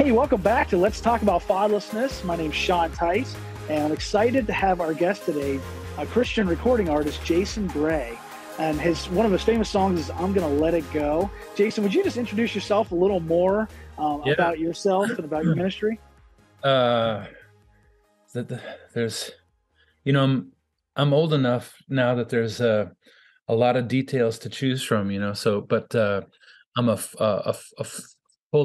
Hey, welcome back to Let's Talk About Fatherlessness. My name's Sean Teis, and I'm excited to have our guest today, a Christian recording artist, Jason Gray. And his one of his famous songs is "I'm Gonna Let It Go." Jason, would you just introduce yourself a little more um, yeah. about yourself and about your ministry? Uh, that the, there's, you know, I'm I'm old enough now that there's a a lot of details to choose from, you know. So, but uh, I'm a a, a full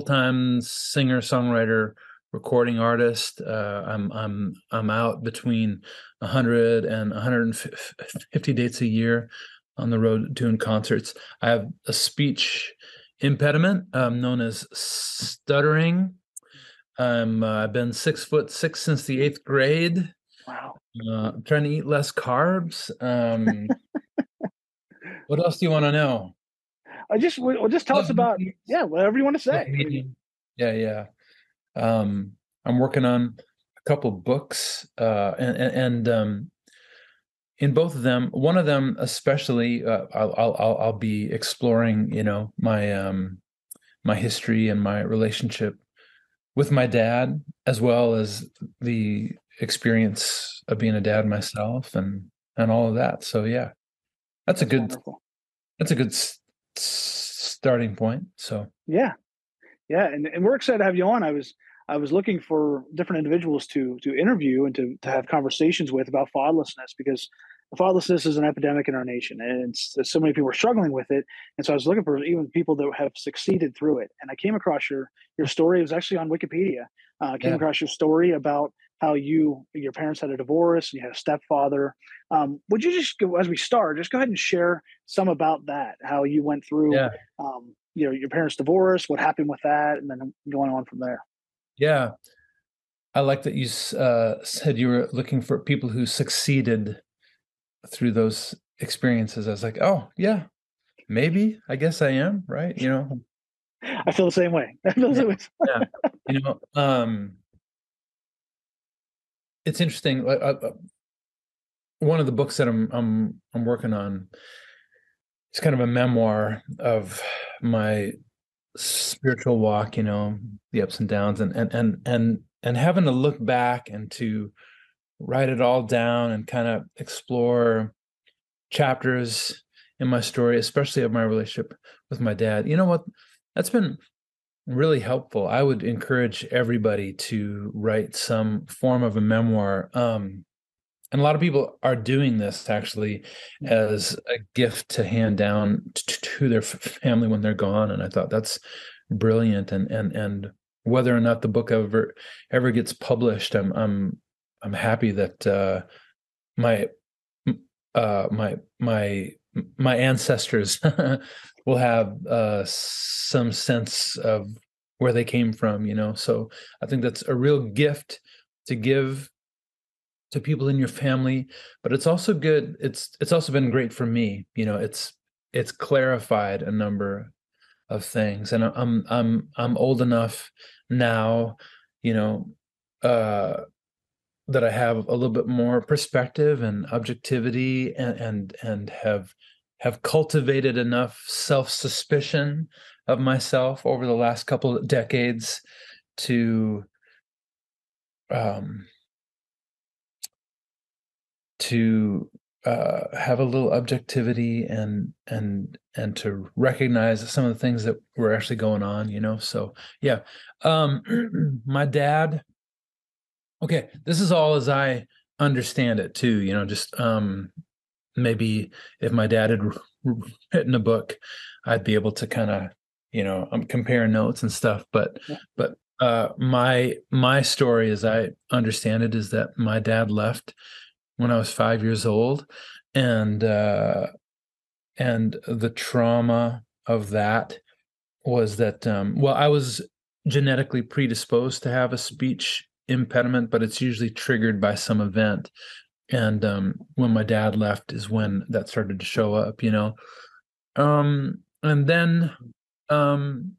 time singer songwriter recording artist. Uh, I'm I'm I'm out between 100 and 150 dates a year on the road doing concerts. I have a speech impediment um, known as stuttering. Um, uh, I've been six foot six since the eighth grade. Wow. Uh, I'm trying to eat less carbs. Um, what else do you want to know? I just well, just tell us about yeah, whatever you want to say. Yeah, yeah. Um, I'm working on a couple books, uh, and, and um, in both of them, one of them especially, uh, I'll, I'll I'll be exploring, you know, my um, my history and my relationship with my dad, as well as the experience of being a dad myself, and and all of that. So yeah, that's, that's a good wonderful. that's a good starting point. So yeah, yeah, and, and we're excited to have you on. I was I was looking for different individuals to to interview and to to have conversations with about fatherlessness because fatherlessness is an epidemic in our nation, and it's, so many people are struggling with it. And so I was looking for even people that have succeeded through it. And I came across your your story. It was actually on Wikipedia. Uh, I came yeah. across your story about how you your parents had a divorce and you had a stepfather. Um, would you just go as we start, just go ahead and share some about that, how you went through yeah. um, you know your parents' divorce, what happened with that, and then going on from there. Yeah, I like that you uh, said you were looking for people who succeeded through those experiences. I was like, oh yeah, maybe I guess I am right. You know, I feel the same way. I feel the same way. yeah, you know, um, it's interesting. Uh, uh, one of the books that I'm I'm I'm working on it's kind of a memoir of my spiritual walk. You know, the ups and downs, and and and and and having to look back and to write it all down and kind of explore chapters in my story, especially of my relationship with my dad. You know what? That's been really helpful. I would encourage everybody to write some form of a memoir. Um, and a lot of people are doing this actually as a gift to hand down to, to their family when they're gone. And I thought that's brilliant. And and and whether or not the book ever ever gets published, I'm I'm I'm happy that uh, my uh, my my my ancestors will have uh, some sense of where they came from, you know. So I think that's a real gift to give to people in your family, but it's also good. It's it's also been great for me, you know. It's it's clarified a number of things, and I'm I'm I'm old enough now, you know, uh, that I have a little bit more perspective and objectivity, and and and have have cultivated enough self suspicion of myself over the last couple of decades to um to uh, have a little objectivity and and and to recognize some of the things that were actually going on you know? So yeah. Um my dad okay this is all as i understand it too you know just um maybe if my dad had written a book i'd be able to kind of you know i'm comparing notes and stuff but yeah. but uh my my story as i understand it is that my dad left when i was five years old and uh and the trauma of that was that um well i was genetically predisposed to have a speech impediment but it's usually triggered by some event and um when my dad left is when that started to show up you know? Um and then um,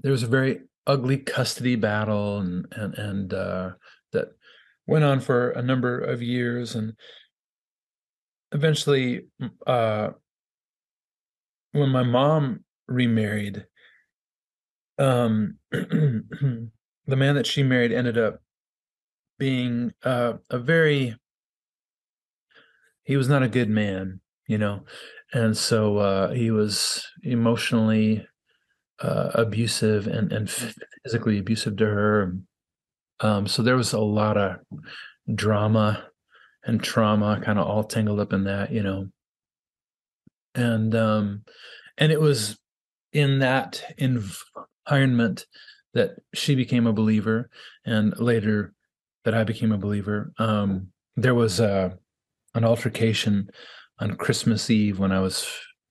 there was a very ugly custody battle, and and and uh, that went on for a number of years, and eventually, uh, when my mom remarried, um, the man that she married ended up being uh, a very he was not a good man you know and so uh, he was emotionally uh, abusive and and physically abusive to her um, so there was a lot of drama and trauma kind of all tangled up in that you know and um and it was in that environment that she became a believer and later that I became a believer. Um, there was uh, an altercation on Christmas Eve when I was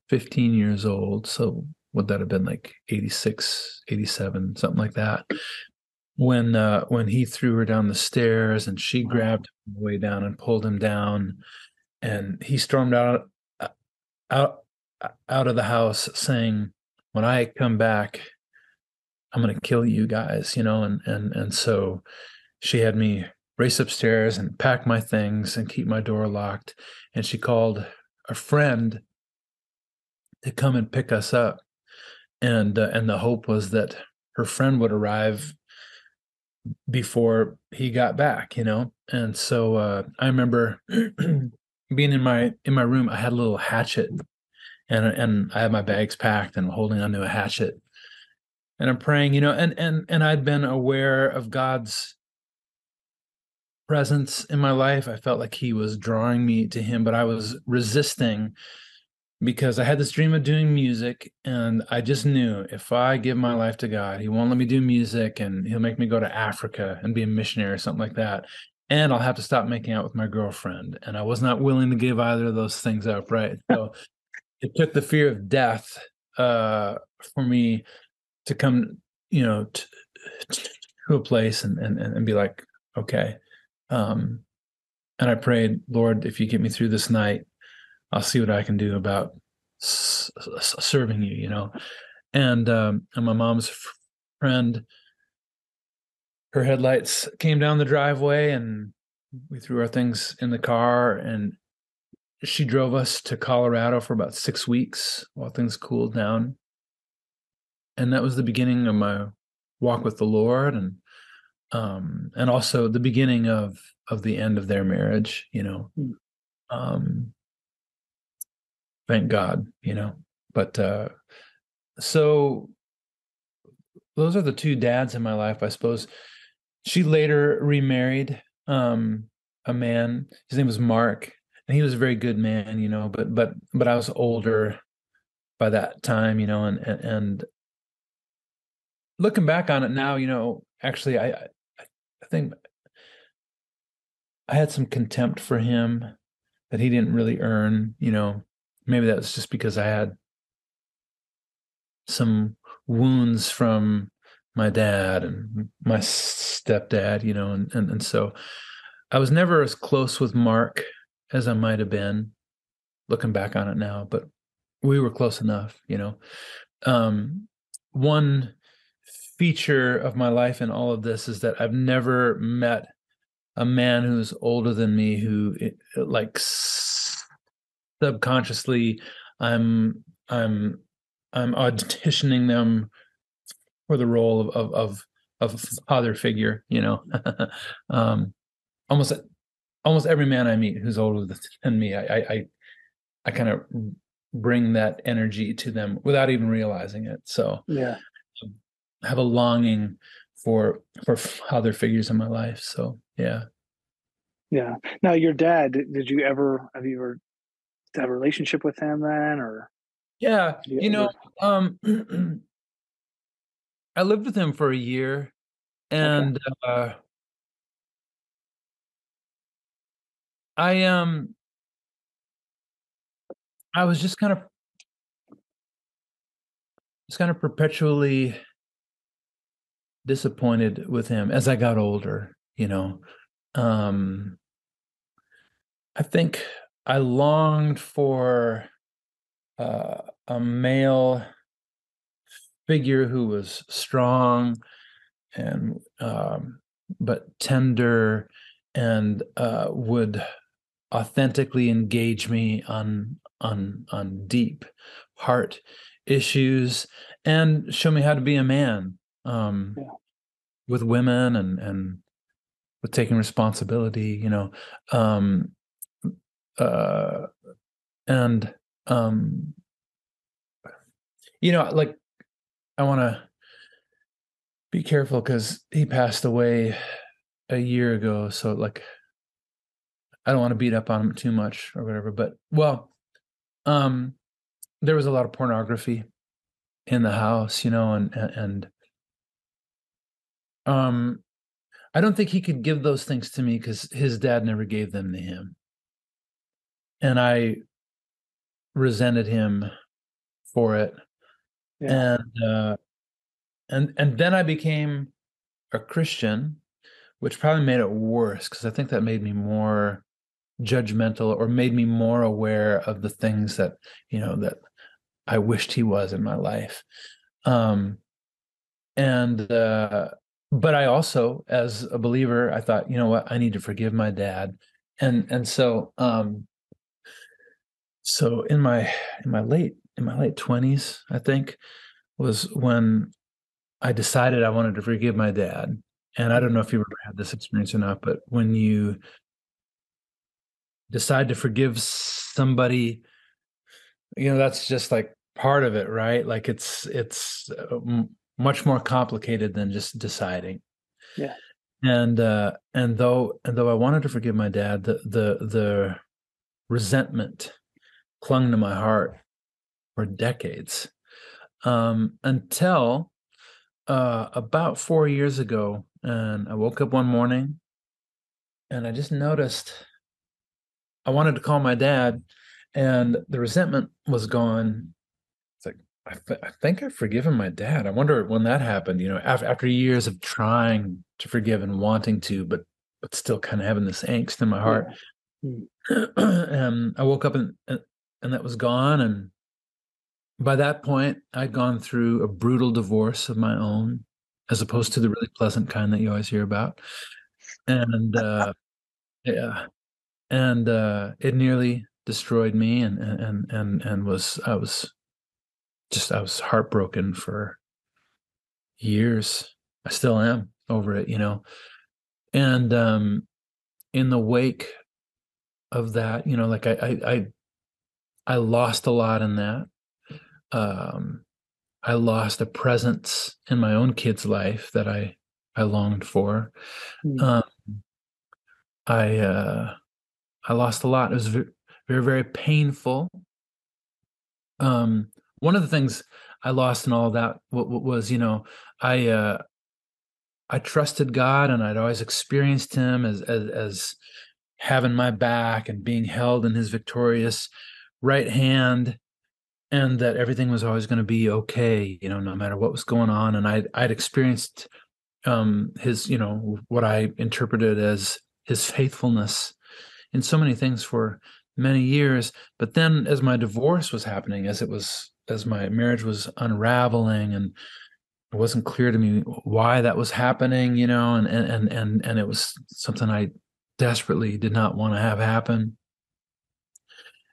15 years old. So would that have been like 86, 87, something like that? When uh, when he threw her down the stairs and she grabbed him way down and pulled him down, and he stormed out uh, out out of the house saying, "When I come back, I'm going to kill you guys," you know, and and and so she had me race upstairs and pack my things and keep my door locked. And she called a friend to come and pick us up. And uh, and the hope was that her friend would arrive before he got back, you know. And so uh, I remember being in my in my room. I had a little hatchet, and and I had my bags packed and holding onto a hatchet, and I'm praying, you know. And and and I'd been aware of God's presence in my life. I felt like he was drawing me to him, but I was resisting because I had this dream of doing music and I just knew if I give my life to God, he won't let me do music and he'll make me go to Africa and be a missionary or something like that. And I'll have to stop making out with my girlfriend. And I was not willing to give either of those things up, right? So it took the fear of death uh, for me to come, you know, to, to a place and, and and be like, okay, um, and I prayed, Lord, if you get me through this night, I'll see what I can do about s- s- serving you, you know. And um, and my mom's friend, her headlights came down the driveway, and we threw our things in the car, and she drove us to Colorado for about six weeks while things cooled down. And that was the beginning of my walk with the Lord, and um, and also the beginning of of the end of their marriage. You know, mm. um, thank God. You know, but uh, so those are the two dads in my life, I suppose. She later remarried um, a man. His name was Mark, and he was a very good man. You know, but but but I was older by that time. You know, and and, and looking back on it now, you know, actually, I I think I had some contempt for him that he didn't really earn. You know, maybe that was just because I had some wounds from my dad and my stepdad, you know, and, and, and so I was never as close with Mark as I might have been looking back on it now, but we were close enough, you know. Um, one feature of my life in all of this is that I've never met a man who's older than me who like subconsciously I'm I'm I'm auditioning them for the role of of of, of father figure, you know. um almost almost every man I meet who's older than me, I I I kind of bring that energy to them without even realizing it. So yeah, have a longing for for father figures in my life. So yeah. Yeah. Now your dad, did you ever have you ever have a relationship with him then or yeah, you, you know, um I lived with him for a year and okay. uh I um I was just kind of just kind of perpetually disappointed with him as I got older, you know. Um I think I longed for uh, a male figure who was strong and um, but tender and uh, would authentically engage me on on on deep heart issues and show me how to be a man um, yeah. with women and and with taking responsibility, you know. Um uh and um you know, like I want to be careful because he passed away a year ago. So, like, I don't want to beat up on him too much or whatever. But, well, um, there was a lot of pornography in the house, you know, and, and, um, I don't think he could give those things to me because his dad never gave them to him. And I resented him for it yeah. and uh, and and then I became a Christian, which probably made it worse because I think that made me more judgmental or made me more aware of the things that you know that I wished he was in my life. Um, and uh, but I also, as a believer, I thought, you know what, I need to forgive my dad, and and so um, so in my in my late in my late 20s, I think, was when I decided I wanted to forgive my dad. And I don't know if you ever had this experience or not, but when you decide to forgive somebody, you know, that's just like part of it, right? Like it's it's uh, much more complicated than just deciding. Yeah. And uh and though and though I wanted to forgive my dad, the the the resentment clung to my heart for decades um, until uh, about four years ago. And I woke up one morning and I just noticed I wanted to call my dad, and the resentment was gone. I, th- I think I've forgiven my dad. I wonder when that happened, you know, after, after years of trying to forgive and wanting to, but but still kind of having this angst in my heart. Yeah. and I woke up and and that was gone. And by that point, I'd gone through a brutal divorce of my own, as opposed to the really pleasant kind that you always hear about. And uh, yeah, and uh, it nearly destroyed me, and and and and was I was just I was heartbroken for years. I still am over it, you know. And um, in the wake of that, you know, like I I I, I lost a lot in that um, I lost a presence in my own kid's life that I I longed for. Mm. Um, I uh, I lost a lot. It was very very, very painful. Um, one of the things I lost in all that was, you know, I uh, I trusted God and I'd always experienced Him as as, as having my back and being held in His victorious right hand and that everything was always going to be okay you know no matter what was going on and i'd i'd experienced um his you know what i interpreted as his faithfulness in so many things for many years but then as my divorce was happening as it was as my marriage was unraveling and it wasn't clear to me why that was happening you know and and and and it was something i desperately did not want to have happen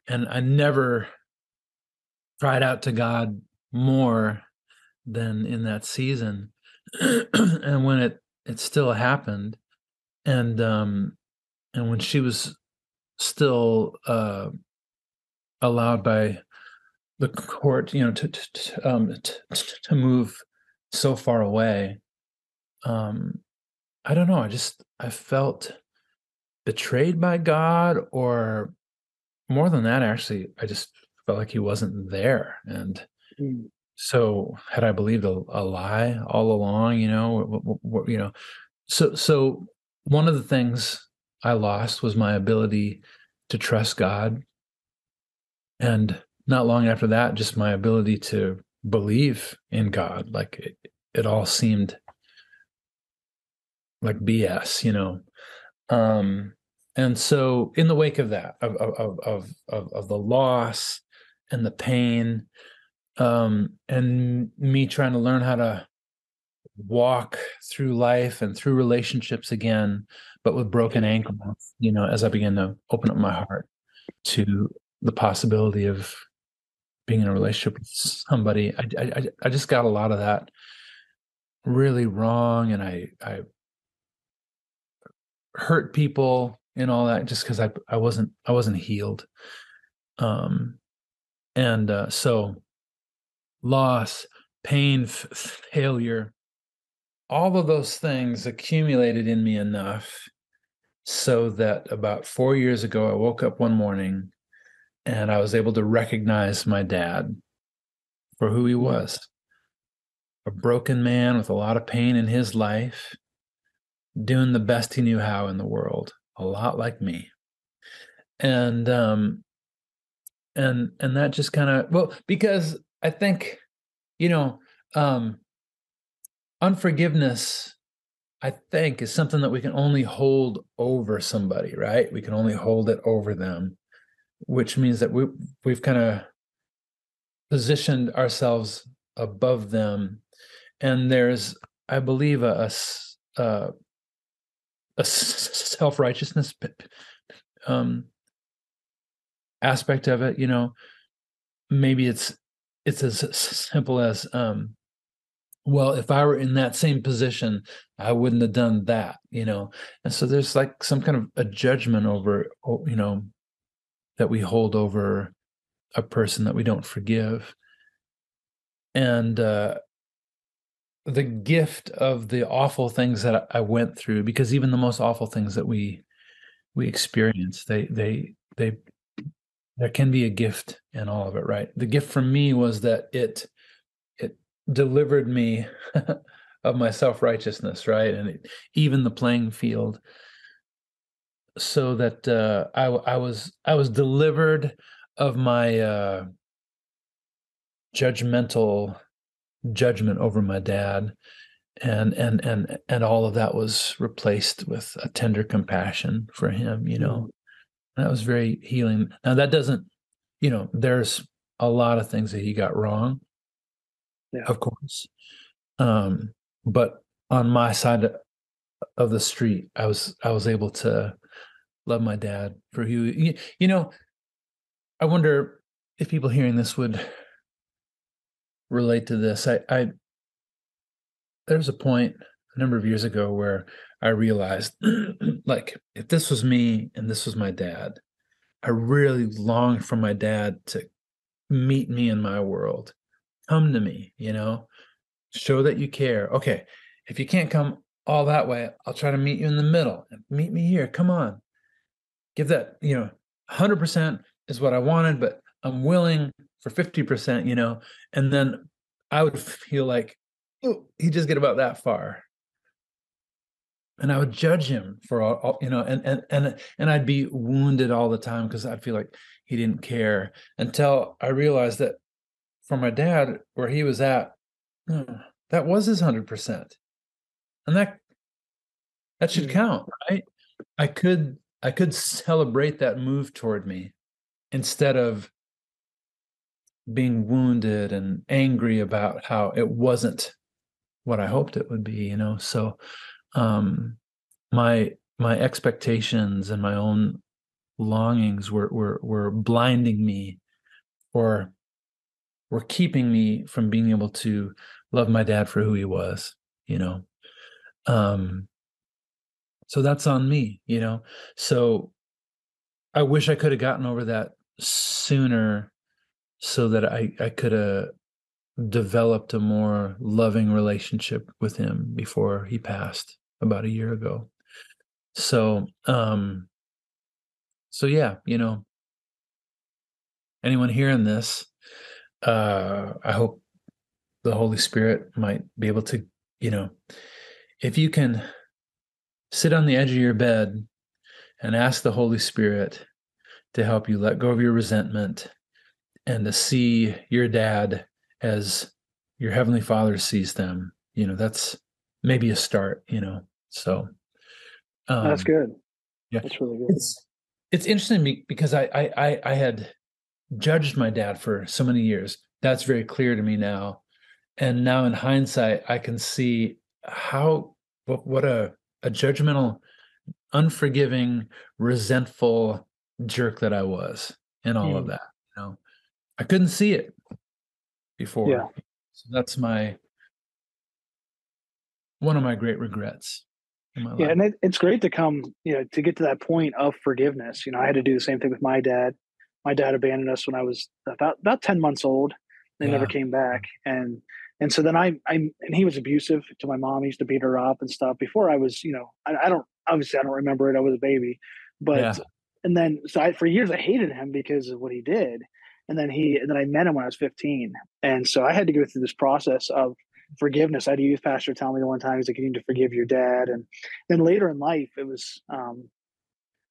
and i never cried out to God more than in that season. and when it it still happened and um and when she was still uh allowed by the court you know to to, um, to, to move so far away um i don't know i just i felt betrayed by god or more than that actually i just felt like he wasn't there and mm. so had i believed a, a, lie all along you know you know so so one of the things i lost was my ability to trust god and not long after that just my ability to believe in god like it, it all seemed like bs you know? Um and so in the wake of that of of of of, of the loss and the pain um, and me trying to learn how to walk through life and through relationships again but with broken ankles you know as i began to open up my heart to the possibility of being in a relationship with somebody i i, I just got a lot of that really wrong and I I hurt people and all that just because I I wasn't I wasn't healed. Um and uh so loss, pain, f- failure, all of those things accumulated in me enough so that about 4 years ago I woke up one morning and I was able to recognize my dad for who he was a broken man with a lot of pain in his life, doing the best he knew how in the world, a lot like me. And um and and that just kind of well because I think you know um unforgiveness I think is something that we can only hold over somebody, right? We can only hold it over them, which means that we we've kind of positioned ourselves above them. And there's i believe a a, a self-righteousness um aspect of it you know? Maybe it's it's as simple as um well if i were in that same position i wouldn't have done that you know? And so there's like some kind of a judgment over you know that we hold over a person that we don't forgive. And uh the gift of the awful things that I went through because even the most awful things that we we experience they they they there can be a gift in all of it right? The gift for me was that it it delivered me of my self-righteousness right? And it, even the playing field so that uh I I was I was delivered of my uh judgmental judgment over my dad and and and and all of that was replaced with a tender compassion for him you know? That was very healing. Now that doesn't you know there's a lot of things that he got wrong yeah. of course um but on my side of the street i was i was able to love my dad for who you, you know i wonder if people hearing this would relate to this. I, I there was a point a number of years ago where I realized, like, if this was me and this was my dad, I really longed for my dad to meet me in my world, come to me, you know, show that you care. Okay, if you can't come all that way, I'll try to meet you in the middle. Meet me here. Come on. Give that, you know, 100% is what I wanted, but I'm willing for 50%, you know, and then I would feel like, oh, he just get about that far. And I would judge him for all, all you know, and and and and I'd be wounded all the time because I'd feel like he didn't care until I realized that for my dad, where he was at, hmm, that was his hundred percent, and that that should mm. count, right? I could I could celebrate that move toward me instead of being wounded and angry about how it wasn't what I hoped it would be, you know. So um my my expectations and my own longings were were were blinding me or were keeping me from being able to love my dad for who he was, you know. Um so that's on me, you know. So I wish I could have gotten over that sooner so that I I could have developed a more loving relationship with him before he passed about a year ago. So um so yeah, you know anyone hearing this uh I hope the Holy Spirit might be able to, you know, if you can sit on the edge of your bed and ask the Holy Spirit to help you let go of your resentment and to see your dad as your heavenly father sees them. You know that's maybe a start you know so um, that's good. yeah. That's really good. It's it's interesting because I, I i had judged my dad for so many years. That's very clear to me now. And now in hindsight i can see how what, what a a judgmental unforgiving resentful jerk that i was in all mm. of that you know I couldn't see it before. Yeah. So that's my one of my great regrets my life. Yeah, and it, it's great to come, you know, to get to that point of forgiveness. You know, I had to do the same thing with my dad. My dad abandoned us when I was about about ten months old. They yeah. never came back, and and so then I I and he was abusive to my mom. He used to beat her up and stuff. Before I was, you know, I, I don't obviously I don't remember it. I was a baby, but yeah. and then so I, for years I hated him because of what he did. And then he and then I met him when I was 15, and so I had to go through this process of forgiveness. I had a youth pastor tell me the one time he's like, "You need to forgive your dad." And then later in life, it was um,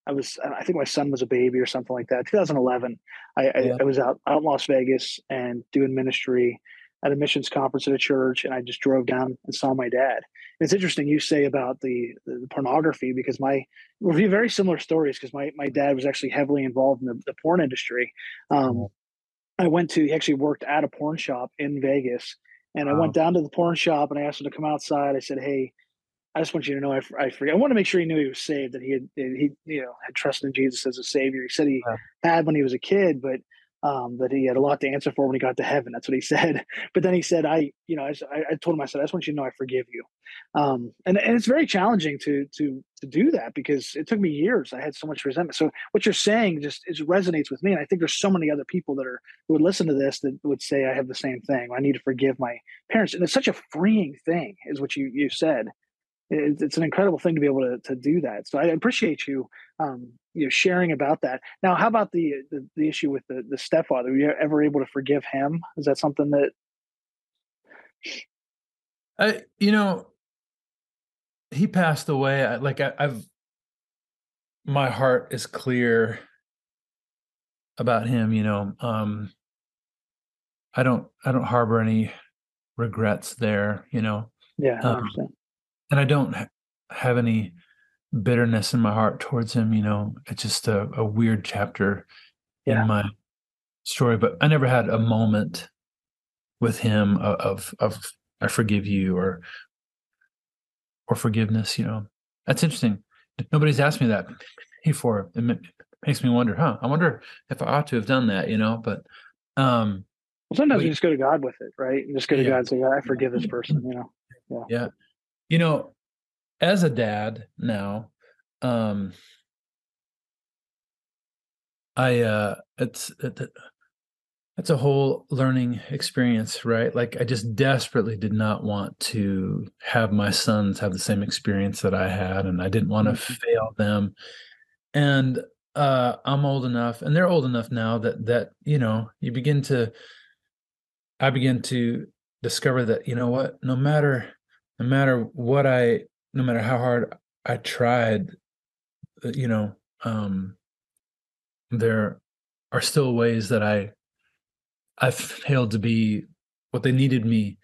I was I think my son was a baby or something like that. 2011, I, yeah. I, I, was out out in Las Vegas and doing ministry at a missions conference at a church, and I just drove down and saw my dad. And it's interesting you say about the, the pornography because my we have very similar stories because my my dad was actually heavily involved in the, the porn industry. Um, I went to he actually worked at a porn shop in Vegas and wow. I went down to the porn shop and I asked him to come outside. I said, "Hey, I just want you to know I, I forget. I want to make sure he knew he was saved, that he had he you know had trusted in Jesus as a savior. He said he yeah. had when he was a kid, but um, that he had a lot to answer for when he got to heaven. That's what he said. But then he said, I, you know, I, I told him, I said, I just want you to know I forgive you. Um, and, and it's very challenging to, to, to do that because it took me years. I had so much resentment. So what you're saying just it resonates with me. And I think there's so many other people that are, who would listen to this that would say, I have the same thing. I need to forgive my parents. And it's such a freeing thing is what you, you said it's an incredible thing to be able to, to do that. So I appreciate you, um, you know, sharing about that. Now, how about the, the, the issue with the, the stepfather? Were you ever able to forgive him? Is that something that? I, you know, he passed away. I, like I, I've, my heart is clear about him. You know, um, I don't, I don't harbor any regrets there. You know. Yeah, um, and I don't ha- have any bitterness in my heart towards him. You know, it's just a, a weird chapter yeah. in my story, but I never had a moment with him of, of, of I forgive you or or forgiveness. You know, that's interesting. Nobody's asked me that before. It makes me wonder, huh? I wonder if I ought to have done that. You know, but um, well, sometimes but, you just go to God with it, right? And just go to yeah. God and say, "I forgive this person." You know. Yeah. Yeah you know as a dad now um i uh it's it, it's a whole learning experience right? Like i just desperately did not want to have my sons have the same experience that i had and i didn't want to mm-hmm. fail them. And uh i'm old enough and they're old enough now that that you know you begin to i begin to discover that you know what? No matter no matter what I, no matter how hard I tried, uh, you know, um, there are still ways that I, I failed to be what they needed me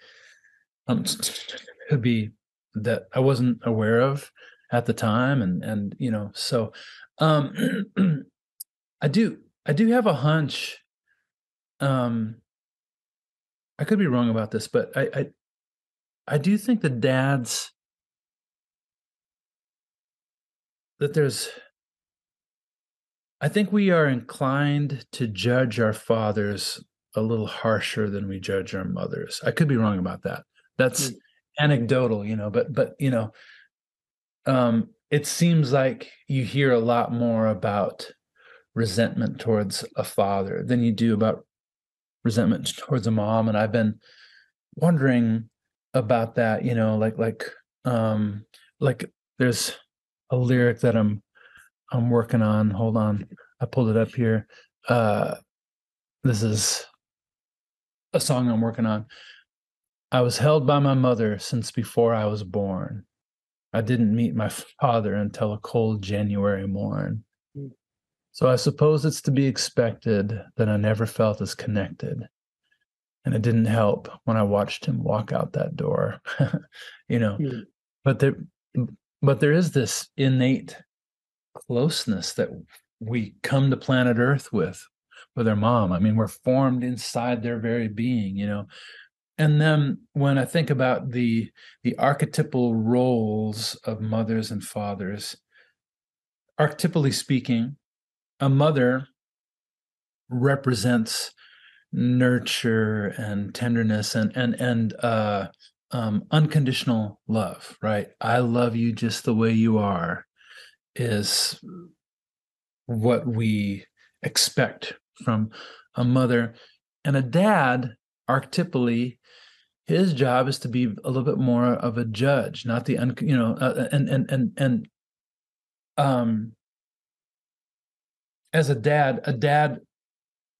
um, to be that I wasn't aware of at the time, and and you know, so um, I do I do have a hunch. Um, I could be wrong about this, but I, I I do think the dads that there's I think we are inclined to judge our fathers a little harsher than we judge our mothers. I could be wrong about that. That's mm. anecdotal, you know, but but you know, um, it seems like you hear a lot more about resentment towards a father than you do about resentment towards a mom. And I've been wondering about that you know like like um like there's a lyric that i'm i'm working on. Hold on. I pulled it up here. Uh this is a song i'm working on. I was held by my mother since before i was born. I didn't meet my father until a cold january morn. Hmm. so i suppose it's to be expected that i never felt as connected and it didn't help when I watched him walk out that door. you know, mm. but there, but there is this innate closeness that we come to planet Earth with, with our mom. I mean, we're formed inside their very being. You know, and then when I think about the the archetypal roles of mothers and fathers, archetypally speaking, a mother represents nurture and tenderness and and and uh um, unconditional love, right? I love you just the way you are, is what we expect from a mother and a dad. Archetypally, his job is to be a little bit more of a judge, not the un, you know, uh, and and and and um, as a dad, a dad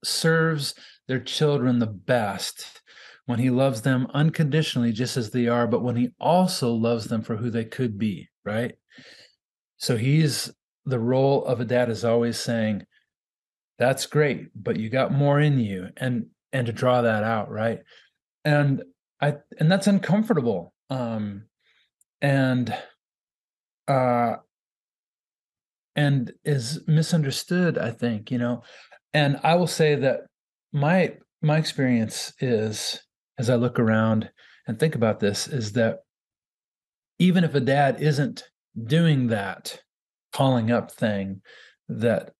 serves their children the best when he loves them unconditionally, just as they are, but when he also loves them for who they could be, right? So he's the role of a dad is always saying, that's great, but you got more in you, and and to draw that out, right? And I and that's uncomfortable. Um and uh and is misunderstood, I think, you know. And I will say that my my experience is as I look around and think about this is that even if a dad isn't doing that calling up thing, that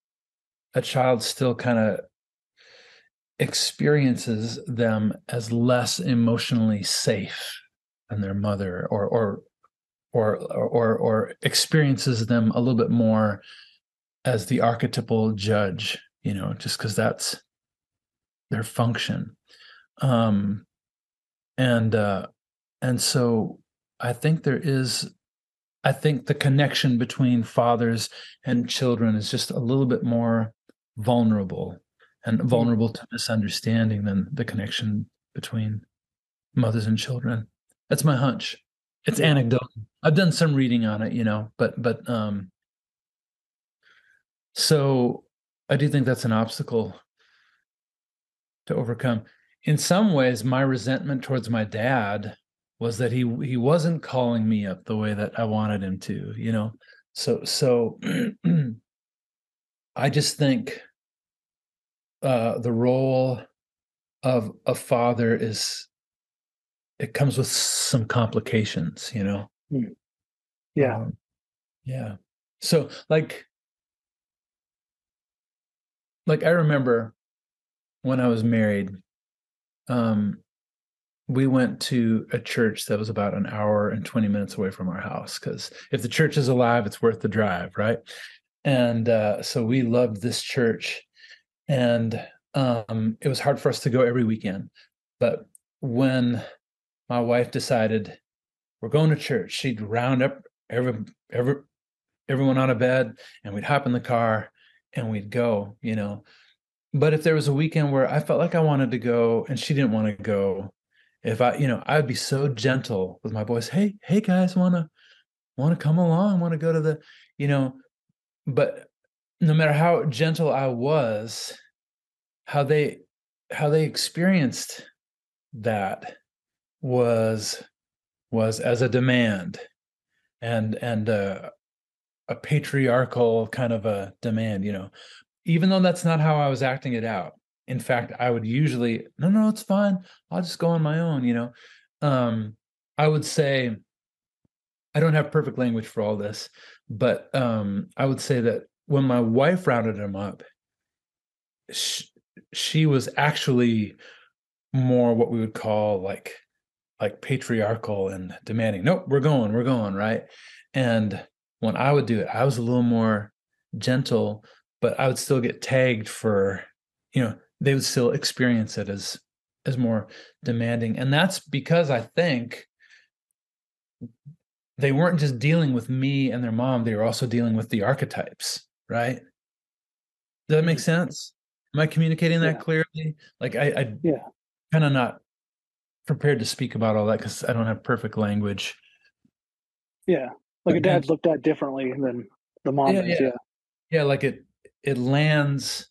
a child still kind of experiences them as less emotionally safe than their mother or or or or or experiences them a little bit more as the archetypal judge you know just because that's their function. Um and uh and so i think there is i think the connection between fathers and children is just a little bit more vulnerable and mm-hmm. vulnerable to misunderstanding than the connection between mothers and children. That's my hunch. It's anecdotal. I've done some reading on it you know but but um so i do think that's an obstacle to overcome in some ways my resentment towards my dad was that he he wasn't calling me up the way that I wanted him to, you know. So so I just think uh the role of a father is it comes with some complications, you know. Hmm. Yeah. Um, yeah. So like like I remember when I was married um, we went to a church that was about an hour and 20 minutes away from our house because if the church is alive, it's worth the drive, right? And uh, so we loved this church. And um, it was hard for us to go every weekend. But when my wife decided we're going to church, she'd round up every, every, everyone out of bed and we'd hop in the car and we'd go, you know but if there was a weekend where I felt like I wanted to go and she didn't want to go, if I, you know, I'd be so gentle with my boys. Hey, hey guys, want to come along? Want to go to the, you know, but no matter how gentle I was, how they how they experienced that was was as a demand and and uh, a patriarchal kind of a demand you know even though that's not how I was acting it out. In fact, I would usually, no, no, it's fine. I'll just go on my own, you know. Um, I would say, I don't have perfect language for all this, but um, I would say that when my wife rounded him up, she, she was actually more what we would call like like patriarchal and demanding. Nope, we're going, we're going, right? And when I would do it, I was a little more gentle but I would still get tagged for, you know, they would still experience it as as more demanding. And that's because I think they weren't just dealing with me and their mom, they were also dealing with the archetypes, right? Does that make mm-hmm. sense? Am I communicating that yeah. clearly? Like I, I yeah, kind of not prepared to speak about all that because I don't have perfect language. Yeah. Like a dad's looked at differently than the mom yeah, is, yeah. yeah. Yeah, like it it lands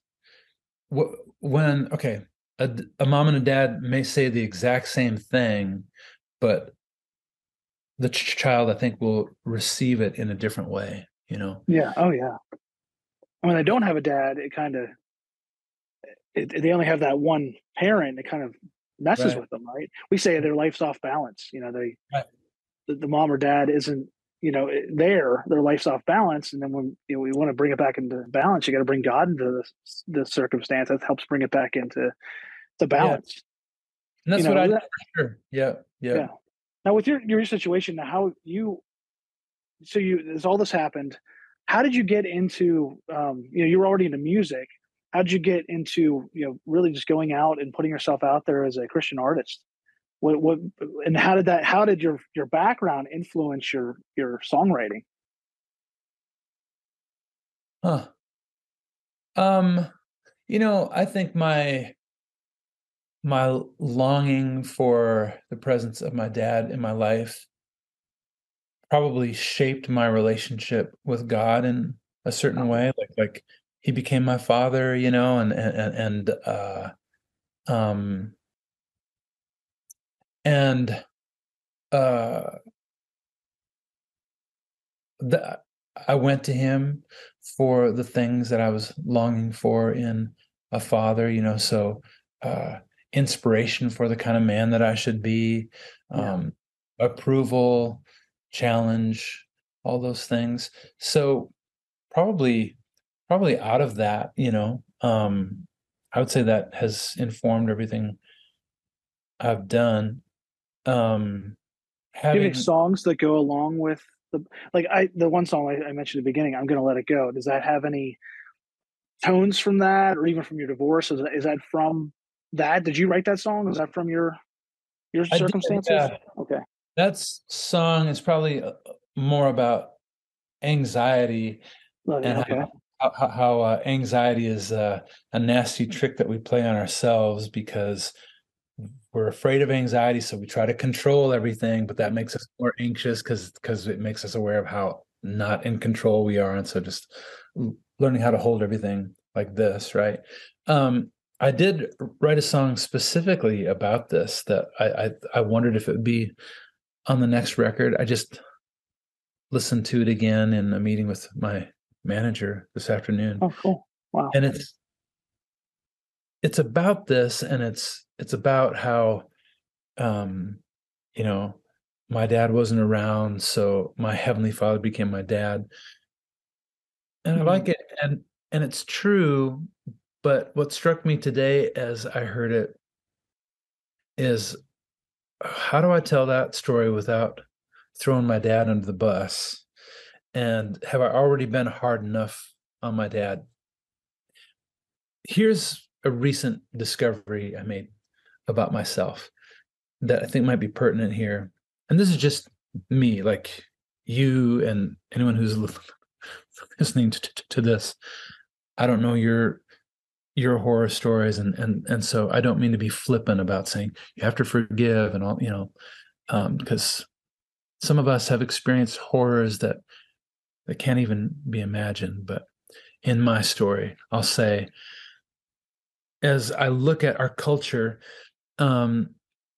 when okay a, a mom and a dad may say the exact same thing but the ch- child i think will receive it in a different way you know yeah oh yeah when i don't have a dad it kind of eh, eh, they only have that one parent it kind of messes right. with them right we say their life's off balance you know they right. the, the mom or dad isn't you know there their life's off balance and then when you know, we want to bring it back into balance you got to bring god into the, the circumstance that helps bring it back into the balance. Yeah. and that's you what i that, sure. Yeah, yeah, yeah. Now with your your situation now how you so you as all this happened how did you get into um, you know you were already into music. How did you get into you know really just going out and putting yourself out there as a christian artist what what and how did that how did your your background influence your your songwriting huh um you know i think my my longing for the presence of my dad in my life probably shaped my relationship with God in a certain way. Like like he became my father, you know, and and and uh um and uh the, I went to him for the things that I was longing for in a father, you know, so uh inspiration for the kind of man that I should be, um yeah. approval, challenge, all those things. So probably probably out of that, you know, um, I would say that has informed everything I've done. Um, having Giving songs that go along with the like I the one song I, I mentioned at the beginning, I'm gonna let it go. Does that have any tones from that, or even from your divorce? Is that, is that from that? Did you write that song? Is that from your your circumstances? Did, yeah. Okay. That song is probably uh, more about anxiety and okay. how, how, how uh, anxiety is uh, a nasty trick that we play on ourselves because we're afraid of anxiety so we try to control everything but that makes us more anxious because because it makes us aware of how not in control we are and so just learning how to hold everything like this right um i did write a song specifically about this that i i, I wondered if it would be on the next record. I just listened to it again in a meeting with my manager this afternoon. Oh, cool! Wow. And it's it's about this, and it's it's about how, um, you know, my dad wasn't around, so my heavenly father became my dad, and mm-hmm. I like it, and and it's true. But what struck me today as I heard it is how do I tell that story without throwing my dad under the bus? And have I already been hard enough on my dad? Here's a recent discovery I made about myself that I think might be pertinent here. And this is just me, like you and anyone who's listening to, to, to this. I don't know your your horror stories and and and so i don't mean to be flippant about saying you have to forgive and all you know um because some of us have experienced horrors that that can't even be imagined but in my story i'll say as i look at our culture um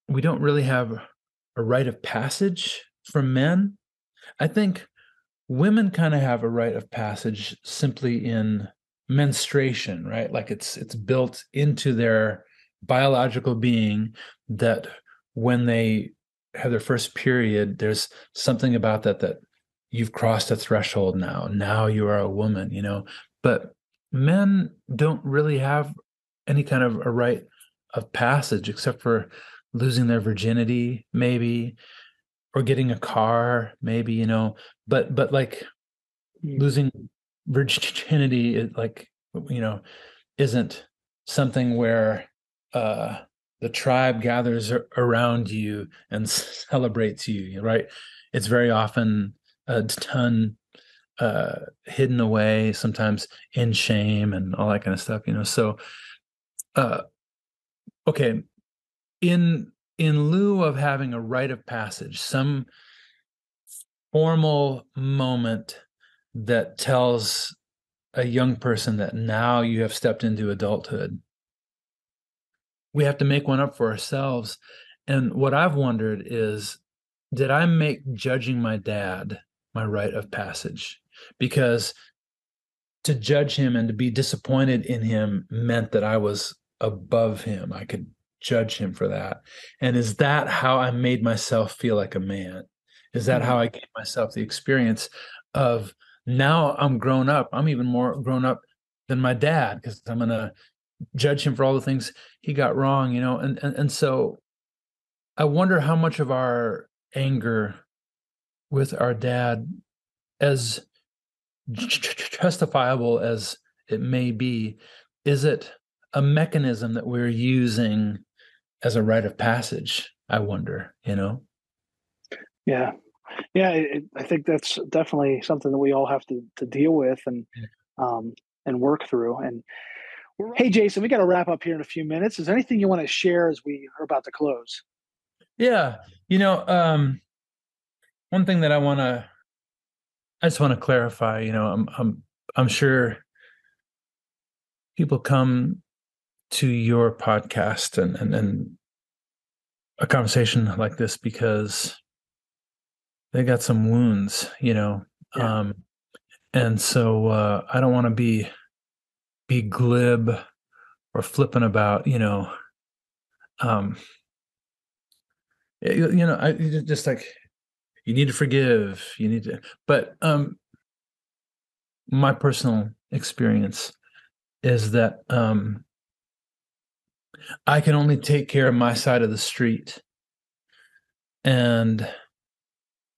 we don't really have a rite of passage for men. I think women kind of have a rite of passage simply in menstruation right? Like it's it's built into their biological being that when they have their first period there's something about that that you've crossed a threshold now. Now you are a woman you know? But men don't really have any kind of a rite of passage except for losing their virginity maybe or getting a car maybe you know but but like mm. losing virginity it like you know isn't something where uh the tribe gathers around you and celebrates you right it's very often a ton uh hidden away sometimes in shame and all that kind of stuff you know so uh okay in in lieu of having a rite of passage some formal moment that tells a young person that now you have stepped into adulthood. We have to make one up for ourselves. And what I've wondered is did I make judging my dad my rite of passage? Because to judge him and to be disappointed in him meant that I was above him. I could judge him for that. And is that how I made myself feel like a man? Is that how mm-hmm. I gave myself the experience of now I'm grown up. I'm even more grown up than my dad because I'm gonna judge him for all the things he got wrong, you know. And and and so I wonder how much of our anger with our dad as justifiable as it may be is it a mechanism that we're using as a rite of passage i wonder you know? Yeah. Yeah it, i think that's definitely something that we all have to to deal with and um and work through and hey jason we got to wrap up here in a few minutes. Is there anything you want to share as we are about to close? Yeah you know um one thing that i want to i just want to clarify you know i'm i'm i'm sure people come to your podcast and and, and a conversation like this because they got some wounds you know yeah. um and so uh i don't want to be be glib or flippant about you know um you, you know i just like you need to forgive you need to but um my personal experience is that um I can only take care of my side of the street. And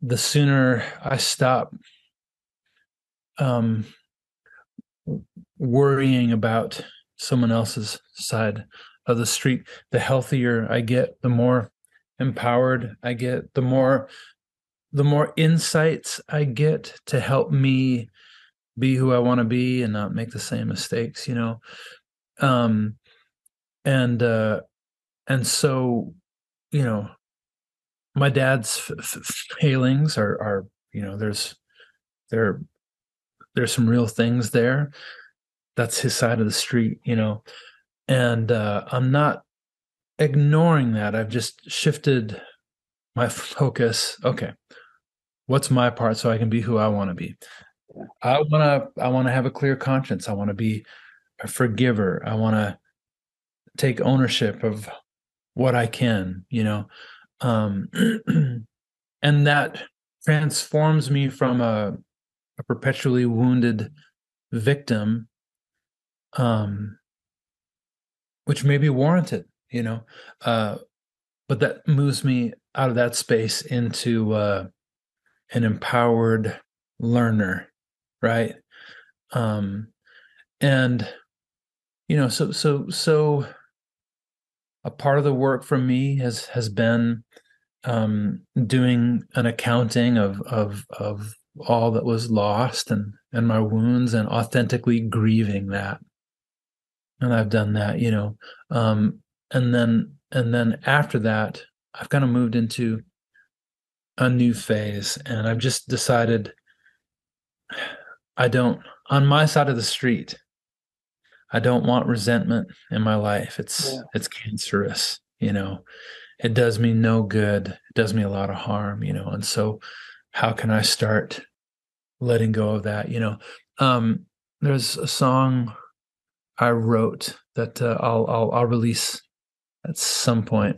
the sooner I stop um, worrying about someone else's side of the street, the healthier I get, the more empowered I get, the more the more insights I get to help me be who I want to be and not make the same mistakes, you know. Um and uh and so you know my dad's f- f- failings are are you know there's there there's some real things there. That's his side of the street you know? And uh i'm not ignoring that. I've just shifted my focus. Okay what's my part so i can be who i want to be i want to i want to have a clear conscience. I want to be a forgiver. I want to take ownership of what I can, you know. Um, and that transforms me from a, a perpetually wounded victim, um, which may be warranted, you know. Uh, but that moves me out of that space into uh, an empowered learner, right? Um, and you know, so so so a part of the work for me has has been um, doing an accounting of of of all that was lost and and my wounds and authentically grieving that. And i've done that you know um, and then and then after that i've kind of moved into a new phase and i've just decided i don't on my side of the street I don't want resentment in my life. It's yeah. it's cancerous, you know. It does me no good. It does me a lot of harm, you know. And so how can I start letting go of that, you know? Um there's a song I wrote that uh, I'll I'll I'll release at some point.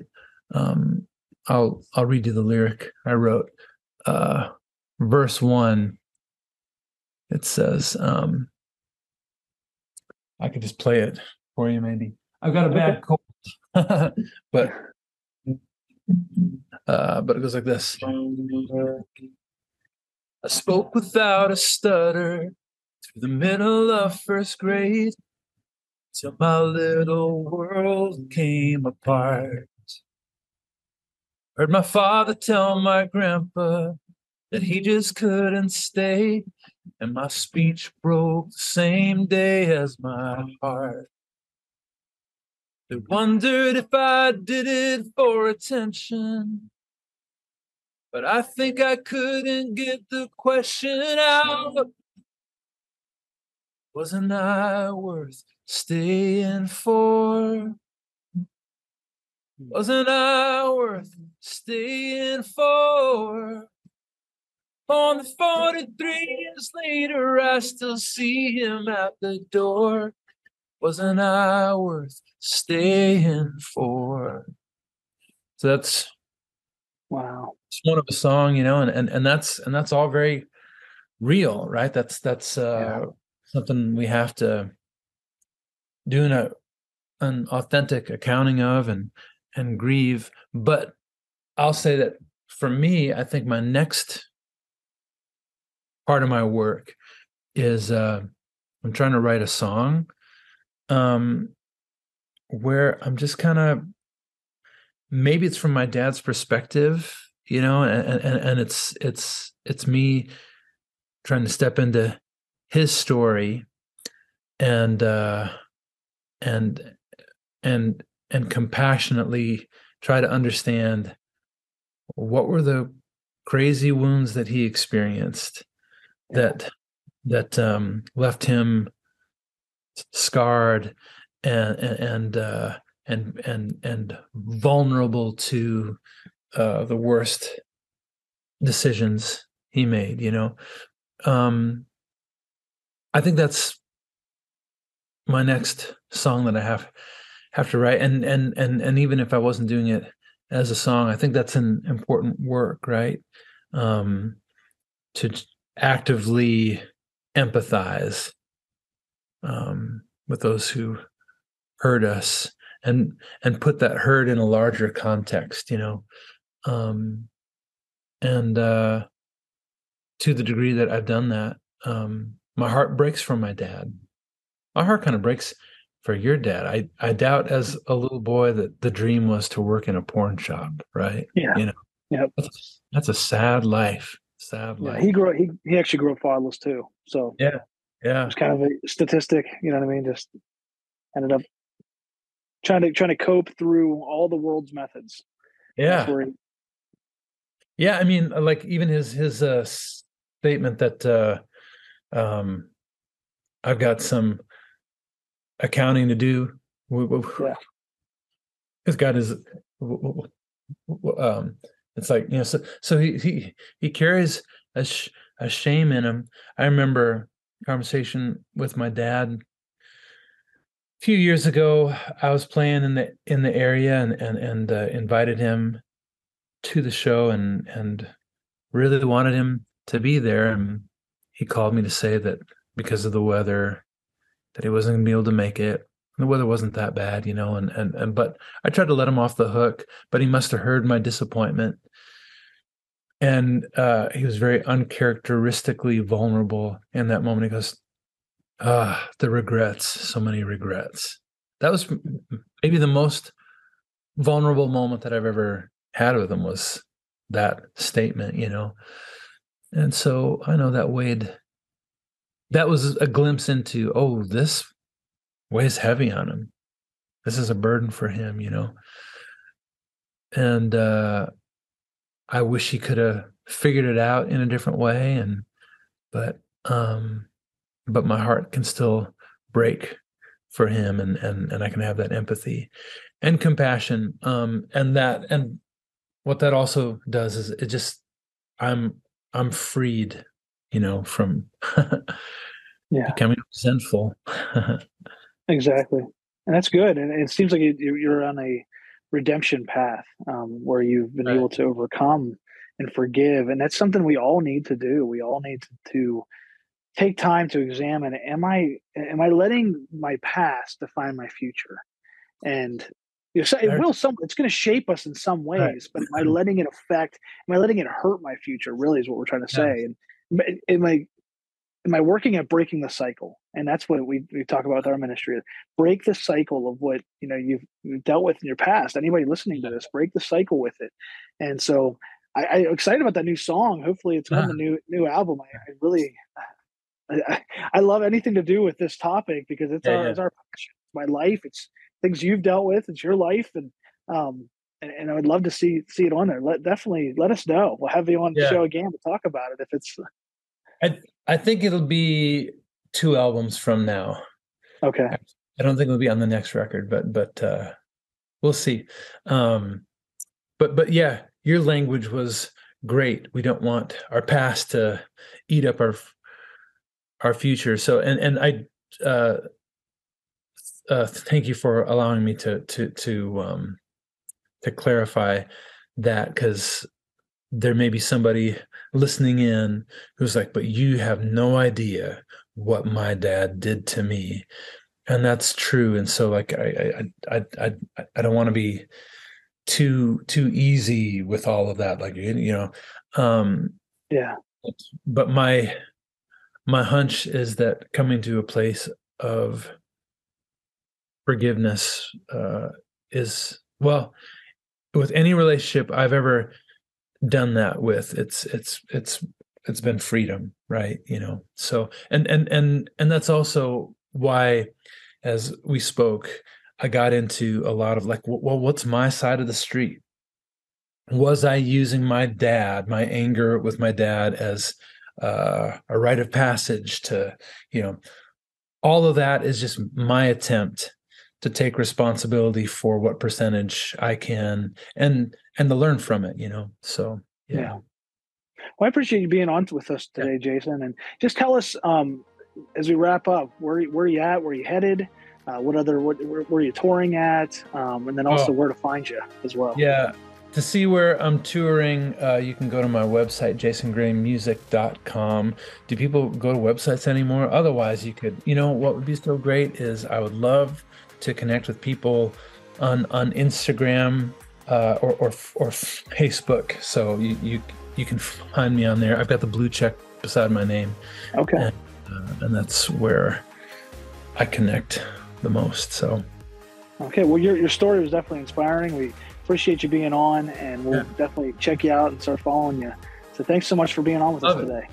Um I'll I'll read you the lyric I wrote. Uh verse 1 it says um I could just play it for you, maybe. I've got a bad cold, but uh, but it goes like this. I spoke without a stutter through the middle of first grade till my little world came apart. Heard my father tell my grandpa that he just couldn't stay and my speech broke the same day as my heart. They wondered if I did it for attention, but I think I couldn't get the question out. Wasn't I worth staying for? Wasn't I worth staying for? On the 43 years later, I still see him at the door. Wasn't I worth staying for? So that's wow. It's one of a song, you know, and and and that's and that's all very real, right? That's that's uh yeah. something we have to do a an authentic accounting of and and grieve. But I'll say that for me, I think my next part of my work is uh, I'm trying to write a song um, where I'm just kind of maybe it's from my dad's perspective, you know, and, and and it's it's it's me trying to step into his story and uh and and and compassionately try to understand what were the crazy wounds that he experienced that that um, left him scarred and and uh, and and and vulnerable to uh, the worst decisions he made. You know, um, I think that's my next song that I have have to write, and and and and even if I wasn't doing it as a song, I think that's an important work, right? Um, to actively empathize um, with those who hurt us and and put that hurt in a larger context you know? Um, and uh, to the degree that i've done that um, my heart breaks for my dad. My heart kind of breaks for your dad. I i doubt as a little boy that the dream was to work in a porn shop right? Yeah. You know? Yeah that's, that's a sad life sad yeah, he grew he he actually grew up fatherless too so yeah yeah it was kind of a statistic you know what i mean just ended up trying to trying to cope through all the world's methods yeah he- Yeah, I mean, like even his his uh, statement that uh, um, I've got some accounting to do. Yeah. He's got his. w- w- w- Um, it's like you know, so so he he he carries a sh- a shame in him. I remember conversation with my dad a few years ago. I was playing in the in the area and and and uh, invited him to the show and and really wanted him to be there and he called me to say that because of the weather that he wasn't going to be able to make it the weather wasn't that bad you know and and and but i tried to let him off the hook but he must have heard my disappointment. And uh he was very uncharacteristically vulnerable in that moment. He goes ah the regrets so many regrets. That was maybe the most vulnerable moment that i've ever had with him was that statement, you know. And so I know that weighed that was a glimpse into, oh, this weighs heavy on him. This is a burden for him, you know. And uh I wish he could have figured it out in a different way and but um but my heart can still break for him and and and I can have that empathy and compassion um and that and what that also does is it just i'm i'm freed you know from Yeah. becoming resentful Exactly, and that's good. And it seems like you- you- you're on a redemption path um, where you've been Right. able to overcome and forgive, and that's something we all need to do. We all need to, to take time to examine: Am I am I letting my past define my future? And you know, so it will some. It's going to shape us in some ways, Right. but am I letting it affect? Am I letting it hurt my future? Really, is what we're trying to Yeah. say. And am- am I am I working at breaking the cycle? And that's what we, we talk about with our ministry. Break the cycle of what you know you've, dealt with in your past. Anybody listening to this, break the cycle with it. And so I, I'm excited about that new song. Hopefully, it's on the new new album. I, I really I, I- love anything to do with this topic because it's Yeah, our yeah. it's our passion. It's my life. It's things you've dealt with. It's your life, and um and, and I would love to see see it on there. Let definitely let us know. We'll have you on the show again to talk about it if it's i think it'll be two albums from now. Okay. i don't think it'll be on the next record but but uh we'll see. Um but but yeah your language was great. We don't want our past to eat up our our future. So and and i uh uh thank you for allowing me to to to um to clarify that because there may be somebody listening in who's like but you have no idea what my dad did to me. And that's true and so like i i i i, I don't want to be too too easy with all of that like you know um yeah. but my my hunch is that coming to a place of forgiveness uh is well with any relationship i've ever done that with it's it's it's it's been freedom right? You know so and and and and that's also why as we spoke i got into a lot of like well what's my side of the street? Was i using my dad my anger with my dad as uh, a rite of passage to you know all of that is just my attempt to take responsibility for what percentage i can and and to learn from it you know so yeah, yeah. well i appreciate you being on with us today yeah. jason and just tell us um as we wrap up where where are you at where are you headed uh, what other what, where, where, are you touring at um, and then also oh. where to find you as well yeah to see where I'm touring, uh, you can go to my website, jasongraymusic.com. Do people go to websites anymore? Otherwise, you could, you know, what would be so great is I would love to connect with people on on Instagram uh, or, or or Facebook. So you, you you can find me on there. I've got the blue check beside my name. Okay. And, uh, and that's where I connect the most. So. Okay. Well, your your story was definitely inspiring. We appreciate you being on, and we'll yeah. definitely check you out and start following you. So thanks so much for being on with Love us today.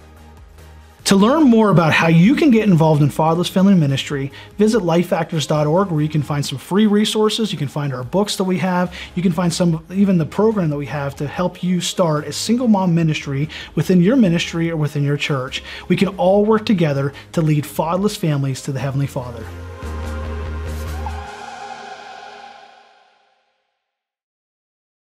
To learn more about how you can get involved in Fatherless Family Ministry, visit lifefactors.org where you can find some free resources. You can find our books that we have. You can find some, even the program that we have to help you start a single mom ministry within your ministry or within your church. We can all work together to lead fatherless families to the Heavenly Father.